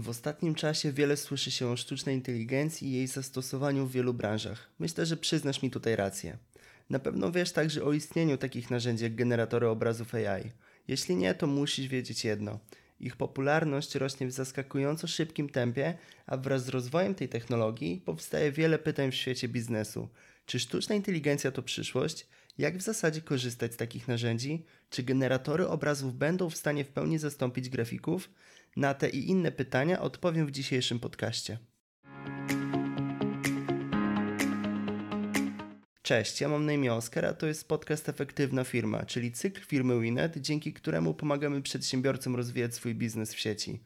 W ostatnim czasie wiele słyszy się o sztucznej inteligencji i jej zastosowaniu w wielu branżach. Myślę, że przyznasz mi tutaj rację. Na pewno wiesz także o istnieniu takich narzędzi jak generatory obrazów AI. Jeśli nie, to musisz wiedzieć jedno. Ich popularność rośnie w zaskakująco szybkim tempie, a wraz z rozwojem tej technologii powstaje wiele pytań w świecie biznesu. Czy sztuczna inteligencja to przyszłość? Jak w zasadzie korzystać z takich narzędzi? Czy generatory obrazów będą w stanie w pełni zastąpić grafików? Na te i inne pytania odpowiem w dzisiejszym podcaście. Cześć, ja mam na imię Oskar, a to jest podcast Efektywna Firma, czyli cykl firmy Winet, dzięki któremu pomagamy przedsiębiorcom rozwijać swój biznes w sieci.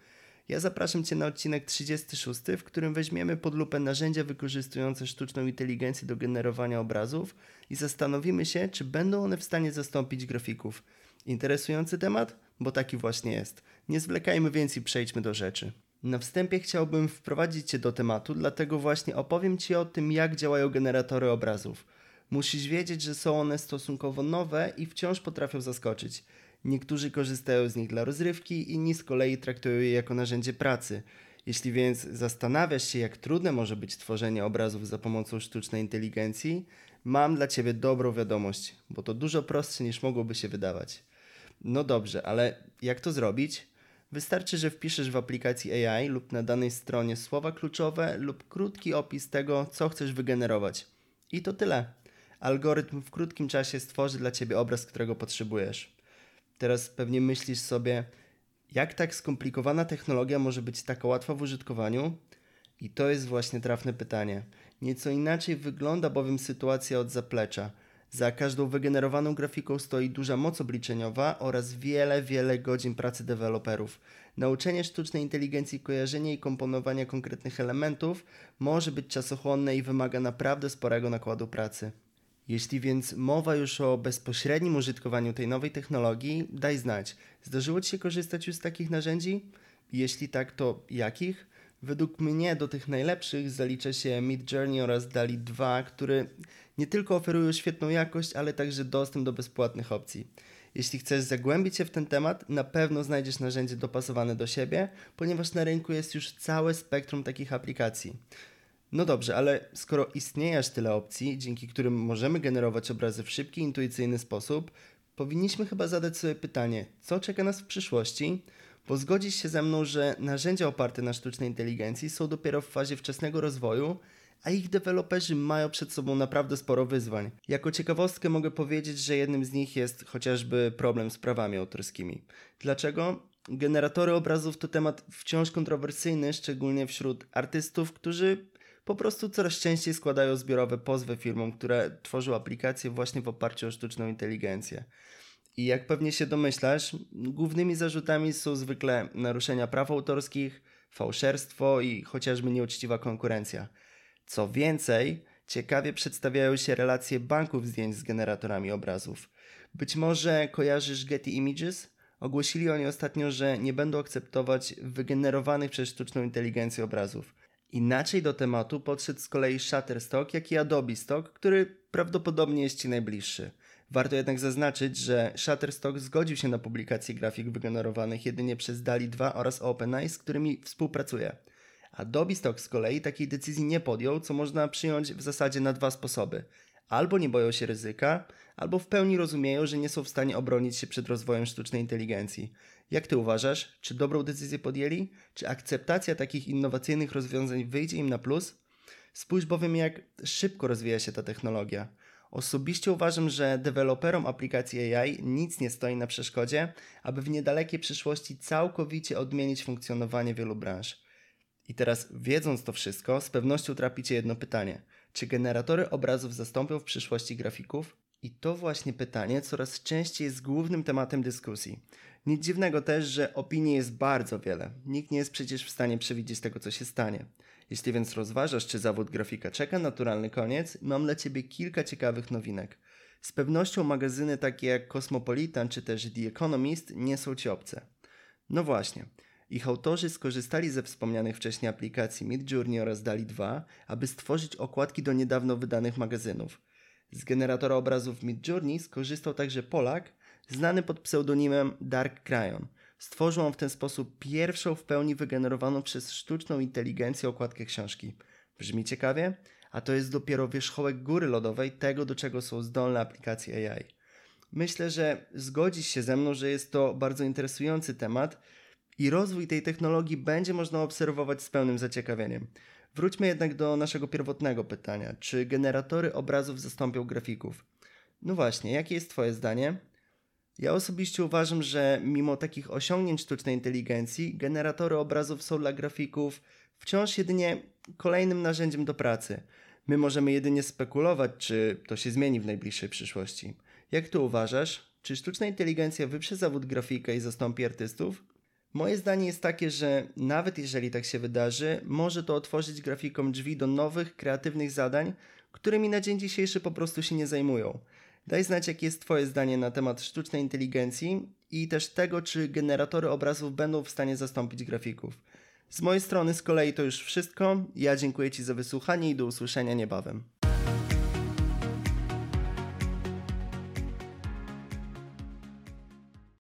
Ja zapraszam Cię na odcinek 36, w którym weźmiemy pod lupę narzędzia wykorzystujące sztuczną inteligencję do generowania obrazów i zastanowimy się, czy będą one w stanie zastąpić grafików. Interesujący temat? Bo taki właśnie jest. Nie zwlekajmy więc i przejdźmy do rzeczy. Na wstępie chciałbym wprowadzić Cię do tematu, dlatego właśnie opowiem Ci o tym, jak działają generatory obrazów. Musisz wiedzieć, że są one stosunkowo nowe i wciąż potrafią zaskoczyć. Niektórzy korzystają z nich dla rozrywki, inni z kolei traktują je jako narzędzie pracy. Jeśli więc zastanawiasz się, jak trudne może być tworzenie obrazów za pomocą sztucznej inteligencji, mam dla Ciebie dobrą wiadomość, bo to dużo prostsze niż mogłoby się wydawać. No dobrze, ale jak to zrobić? Wystarczy, że wpiszesz w aplikacji AI lub na danej stronie słowa kluczowe lub krótki opis tego, co chcesz wygenerować. I to tyle. Algorytm w krótkim czasie stworzy dla Ciebie obraz, którego potrzebujesz. Teraz pewnie myślisz sobie, jak tak skomplikowana technologia może być taka łatwa w użytkowaniu? I to jest właśnie trafne pytanie. Nieco inaczej wygląda bowiem sytuacja od zaplecza. Za każdą wygenerowaną grafiką stoi duża moc obliczeniowa oraz wiele, wiele godzin pracy deweloperów. Nauczenie sztucznej inteligencji kojarzenia i komponowania konkretnych elementów może być czasochłonne i wymaga naprawdę sporego nakładu pracy. Jeśli więc mowa już o bezpośrednim użytkowaniu tej nowej technologii, daj znać. Zdarzyło Ci się korzystać już z takich narzędzi? Jeśli tak, to jakich? Według mnie do tych najlepszych zalicza się Mid Journey oraz DALI 2, które nie tylko oferują świetną jakość, ale także dostęp do bezpłatnych opcji. Jeśli chcesz zagłębić się w ten temat, na pewno znajdziesz narzędzie dopasowane do siebie, ponieważ na rynku jest już całe spektrum takich aplikacji. No dobrze, ale skoro istnieje aż tyle opcji, dzięki którym możemy generować obrazy w szybki, intuicyjny sposób, powinniśmy chyba zadać sobie pytanie, co czeka nas w przyszłości? Bo zgodzisz się ze mną, że narzędzia oparte na sztucznej inteligencji są dopiero w fazie wczesnego rozwoju, a ich deweloperzy mają przed sobą naprawdę sporo wyzwań. Jako ciekawostkę mogę powiedzieć, że jednym z nich jest chociażby problem z prawami autorskimi. Dlaczego? Generatory obrazów to temat wciąż kontrowersyjny, szczególnie wśród artystów, którzy po prostu coraz częściej składają zbiorowe pozwy firmom, które tworzą aplikacje właśnie w oparciu o sztuczną inteligencję. I jak pewnie się domyślasz, głównymi zarzutami są zwykle naruszenia praw autorskich, fałszerstwo i chociażby nieuczciwa konkurencja. Co więcej, ciekawie przedstawiają się relacje banków zdjęć z generatorami obrazów. Być może kojarzysz Getty Images? Ogłosili oni ostatnio, że nie będą akceptować wygenerowanych przez sztuczną inteligencję obrazów. Inaczej do tematu podszedł z kolei Shutterstock, jak i Adobe Stock, który prawdopodobnie jest Ci najbliższy. Warto jednak zaznaczyć, że Shutterstock zgodził się na publikację grafik wygenerowanych jedynie przez DALI 2 oraz OpenAI, z którymi współpracuje. Adobe Stock z kolei takiej decyzji nie podjął, co można przyjąć w zasadzie na dwa sposoby. Albo nie boją się ryzyka, albo w pełni rozumieją, że nie są w stanie obronić się przed rozwojem sztucznej inteligencji. Jak ty uważasz, czy dobrą decyzję podjęli? Czy akceptacja takich innowacyjnych rozwiązań wyjdzie im na plus? Spójrz bowiem, jak szybko rozwija się ta technologia. Osobiście uważam, że deweloperom aplikacji AI nic nie stoi na przeszkodzie, aby w niedalekiej przyszłości całkowicie odmienić funkcjonowanie wielu branż. I teraz, wiedząc to wszystko, z pewnością trapicie jedno pytanie: czy generatory obrazów zastąpią w przyszłości grafików? I to właśnie pytanie coraz częściej jest głównym tematem dyskusji. Nic dziwnego też, że opinii jest bardzo wiele. Nikt nie jest przecież w stanie przewidzieć tego, co się stanie. Jeśli więc rozważasz, czy zawód grafika czeka naturalny koniec, mam dla Ciebie kilka ciekawych nowinek. Z pewnością magazyny takie jak Cosmopolitan czy też The Economist nie są Ci obce. No właśnie. Ich autorzy skorzystali ze wspomnianych wcześniej aplikacji Midjourney oraz DALI 2, aby stworzyć okładki do niedawno wydanych magazynów. Z generatora obrazów Midjourney skorzystał także Polak, znany pod pseudonimem Dark Cryon. Stworzył on w ten sposób pierwszą w pełni wygenerowaną przez sztuczną inteligencję okładkę książki. Brzmi ciekawie? A to jest dopiero wierzchołek góry lodowej tego, do czego są zdolne aplikacje AI. Myślę, że zgodzisz się ze mną, że jest to bardzo interesujący temat i rozwój tej technologii będzie można obserwować z pełnym zaciekawieniem. Wróćmy jednak do naszego pierwotnego pytania: czy generatory obrazów zastąpią grafików? No właśnie, jakie jest Twoje zdanie? Ja osobiście uważam, że mimo takich osiągnięć sztucznej inteligencji, generatory obrazów są dla grafików wciąż jedynie kolejnym narzędziem do pracy. My możemy jedynie spekulować, czy to się zmieni w najbliższej przyszłości. Jak ty uważasz? Czy sztuczna inteligencja wyprze zawód grafika i zastąpi artystów? Moje zdanie jest takie, że nawet jeżeli tak się wydarzy, może to otworzyć grafikom drzwi do nowych, kreatywnych zadań, którymi na dzień dzisiejszy po prostu się nie zajmują. Daj znać, jakie jest Twoje zdanie na temat sztucznej inteligencji i też tego, czy generatory obrazów będą w stanie zastąpić grafików. Z mojej strony z kolei to już wszystko. Ja dziękuję Ci za wysłuchanie i do usłyszenia niebawem.